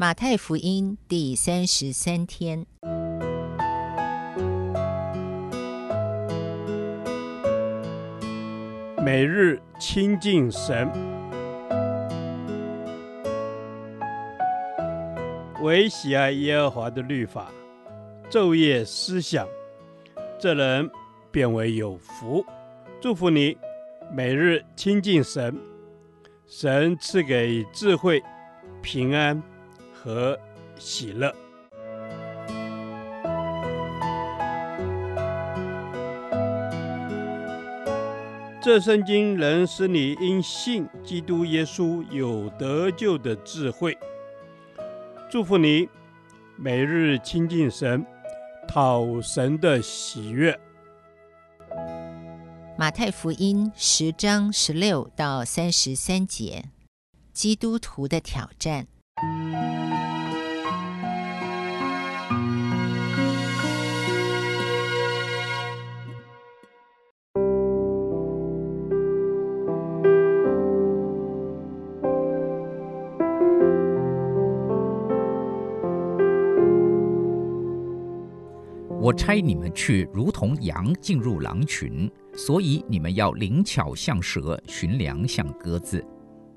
马太福音第三十三天，每日亲近神，唯喜爱耶和华的律法，昼夜思想，这人便为有福。祝福你，每日亲近神，神赐给智慧、平安。和喜乐。这圣经能使你因信基督耶稣有得救的智慧。祝福你，每日亲近神，讨神的喜悦。马太福音十章十六到三十三节，基督徒的挑战。我差你们去，如同羊进入狼群，所以你们要灵巧像蛇，寻良像鸽子。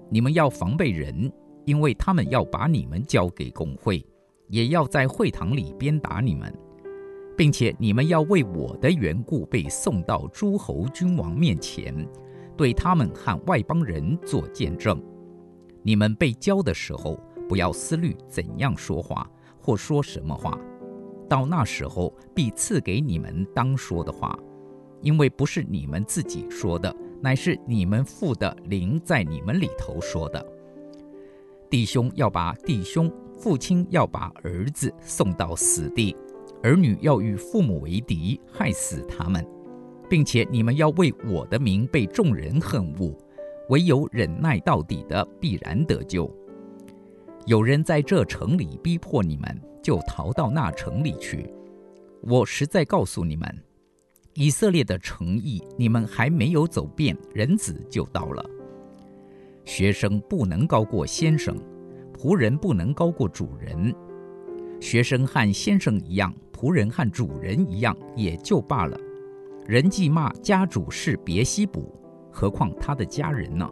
你们要防备人。因为他们要把你们交给公会，也要在会堂里鞭打你们，并且你们要为我的缘故被送到诸侯君王面前，对他们和外邦人做见证。你们被交的时候，不要思虑怎样说话或说什么话，到那时候必赐给你们当说的话，因为不是你们自己说的，乃是你们父的灵在你们里头说的。弟兄要把弟兄，父亲要把儿子送到死地，儿女要与父母为敌，害死他们，并且你们要为我的名被众人恨恶，唯有忍耐到底的必然得救。有人在这城里逼迫你们，就逃到那城里去。我实在告诉你们，以色列的城邑你们还没有走遍，人子就到了。学生不能高过先生，仆人不能高过主人。学生和先生一样，仆人和主人一样，也就罢了。人既骂家主是别西卜，何况他的家人呢？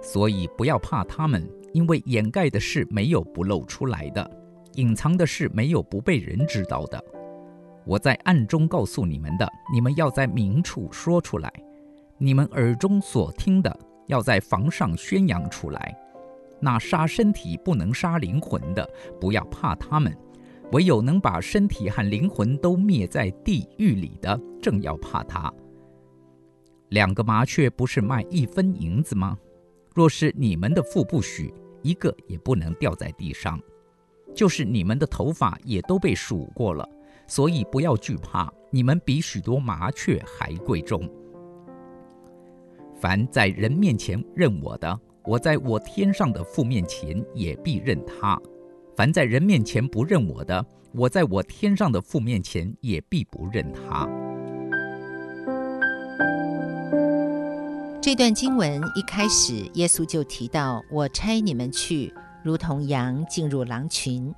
所以不要怕他们，因为掩盖的事没有不露出来的，隐藏的事没有不被人知道的。我在暗中告诉你们的，你们要在明处说出来；你们耳中所听的，要在房上宣扬出来。那杀身体不能杀灵魂的，不要怕他们；唯有能把身体和灵魂都灭在地狱里的，正要怕他。两个麻雀不是卖一分银子吗？若是你们的父不许，一个也不能掉在地上。就是你们的头发也都被数过了，所以不要惧怕，你们比许多麻雀还贵重。凡在人面前认我的，我在我天上的父面前也必认他；凡在人面前不认我的，我在我天上的父面前也必不认他。这段经文一开始，耶稣就提到：“我差你们去，如同羊进入狼群。”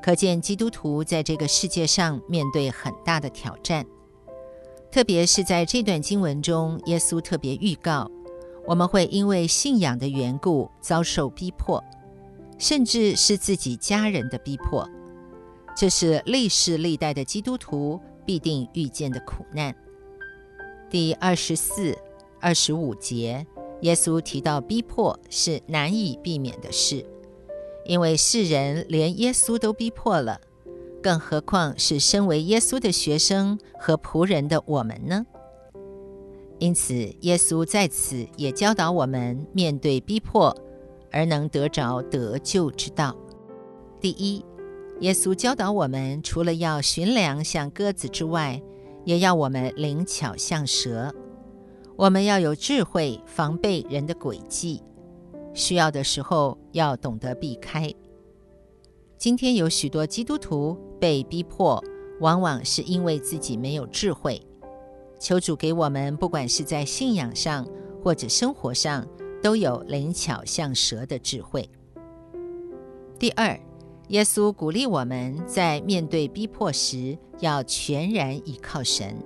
可见基督徒在这个世界上面对很大的挑战。特别是在这段经文中，耶稣特别预告，我们会因为信仰的缘故遭受逼迫，甚至是自己家人的逼迫。这是历世历代的基督徒必定遇见的苦难。第二十四、二十五节，耶稣提到逼迫是难以避免的事，因为世人连耶稣都逼迫了。更何况是身为耶稣的学生和仆人的我们呢？因此，耶稣在此也教导我们面对逼迫而能得着得救之道。第一，耶稣教导我们，除了要寻良像鸽子之外，也要我们灵巧像蛇。我们要有智慧，防备人的诡计，需要的时候要懂得避开。今天有许多基督徒被逼迫，往往是因为自己没有智慧。求主给我们，不管是在信仰上或者生活上，都有灵巧像蛇的智慧。第二，耶稣鼓励我们在面对逼迫时要全然倚靠神。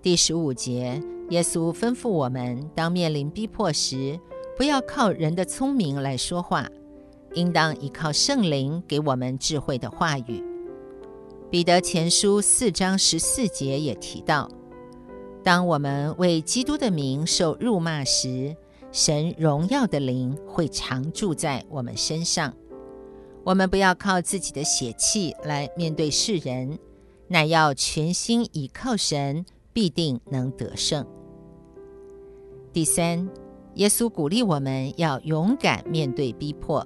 第十五节，耶稣吩咐我们，当面临逼迫时，不要靠人的聪明来说话，应当依靠圣灵给我们智慧的话语。彼得前书四章十四节也提到，当我们为基督的名受辱骂时，神荣耀的灵会常住在我们身上。我们不要靠自己的血气来面对世人，乃要全心倚靠神，必定能得胜。第三，耶稣鼓励我们要勇敢面对逼迫。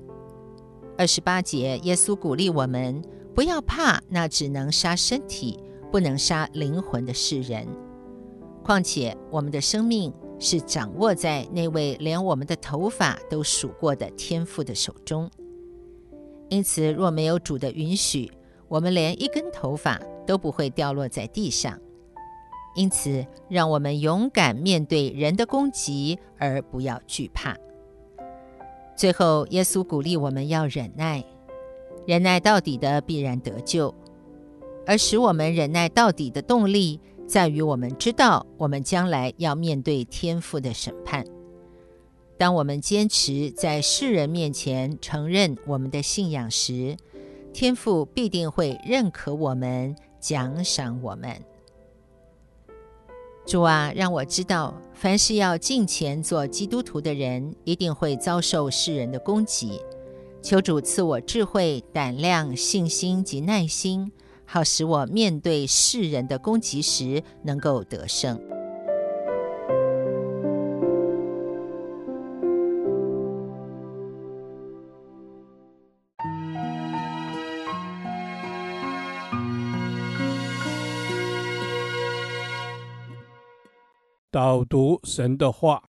二十八节，耶稣鼓励我们不要怕那只能杀身体、不能杀灵魂的世人。况且，我们的生命是掌握在那位连我们的头发都数过的天父的手中。因此，若没有主的允许，我们连一根头发都不会掉落在地上。因此，让我们勇敢面对人的攻击，而不要惧怕。最后，耶稣鼓励我们要忍耐，忍耐到底的必然得救。而使我们忍耐到底的动力，在于我们知道我们将来要面对天父的审判。当我们坚持在世人面前承认我们的信仰时，天父必定会认可我们，奖赏我们。主啊，让我知道，凡是要进前做基督徒的人，一定会遭受世人的攻击。求主赐我智慧、胆量、信心及耐心，好使我面对世人的攻击时能够得胜。导读神的话，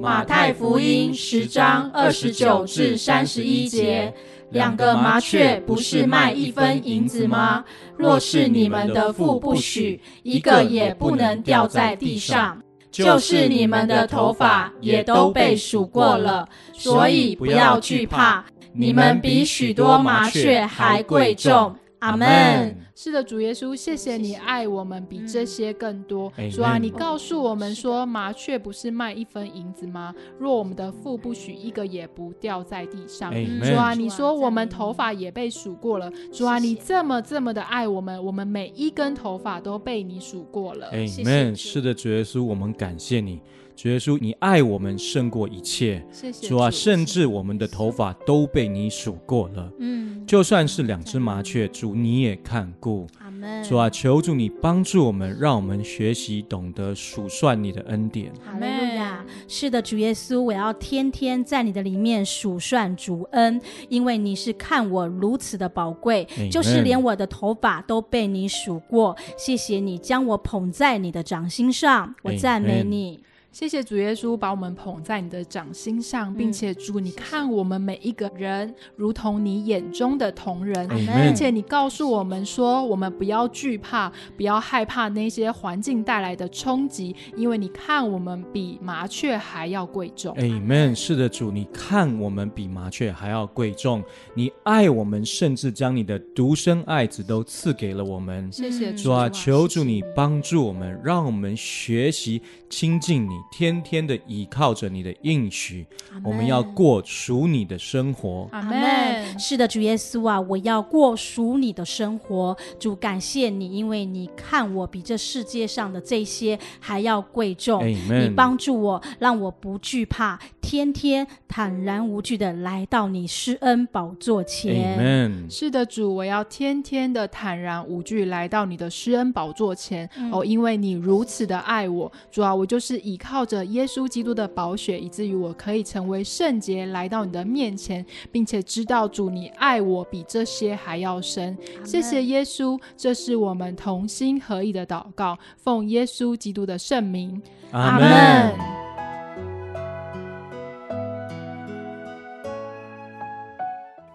马太福音十章二十九至三十一节：两个麻雀不是卖一分银子吗？若是你们的父不许，一个也不能掉在地上。就是你们的头发也都被数过了，所以不要惧怕，你们比许多麻雀还贵重。阿门。是的，主耶稣，谢谢你爱我们比这些更多。主啊，你告诉我们说，麻雀不是卖一分银子吗？若我们的父不许，一个也不掉在地上。主啊，你说我们头发也被数过了。主啊，你这么这么的爱我们，我们每一根头发都被你数过了。阿门。是的，主耶稣，我们感谢你。主耶稣，你爱我们胜过一切。谢谢主啊，甚至我们的头发都被你数过了。嗯，就算是两只麻雀，主你也看顾。阿门。主啊，求主你帮助我们，让我们学习懂得数算你的恩典。阿门呀。是的，主耶稣，我要天天在你的里面数算主恩，因为你是看我如此的宝贵，就是连我的头发都被你数过。谢谢你将我捧在你的掌心上，我赞美你。谢谢主耶稣把我们捧在你的掌心上，并且主，你看我们每一个人如同你眼中的同人，并且你告诉我们说，我们不要惧怕，不要害怕那些环境带来的冲击，因为你看我们比麻雀还要贵重。Amen。是的，主，你看我们比麻雀还要贵重，你爱我们，甚至将你的独生爱子都赐给了我们。谢谢主啊，求主你帮助我们，让我们学习亲近你。天天的倚靠着你的应许，我们要过属你的生活。阿门。是的，主耶稣啊，我要过属你的生活。主，感谢你，因为你看我比这世界上的这些还要贵重。Amen。你帮助我，让我不惧怕，天天坦然无惧的来到你施恩宝座前。Amen。是的，主，我要天天的坦然无惧来到你的施恩宝座前。嗯。哦，因为你如此的爱我，主啊，我就是依靠。靠着耶稣基督的宝血，以至于我可以成为圣洁，来到你的面前，并且知道主你爱我比这些还要深。谢谢耶稣，这是我们同心合意的祷告，奉耶稣基督的圣名，阿门。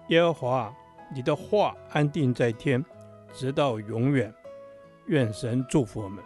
耶和华，你的话安定在天，直到永远。愿神祝福我们。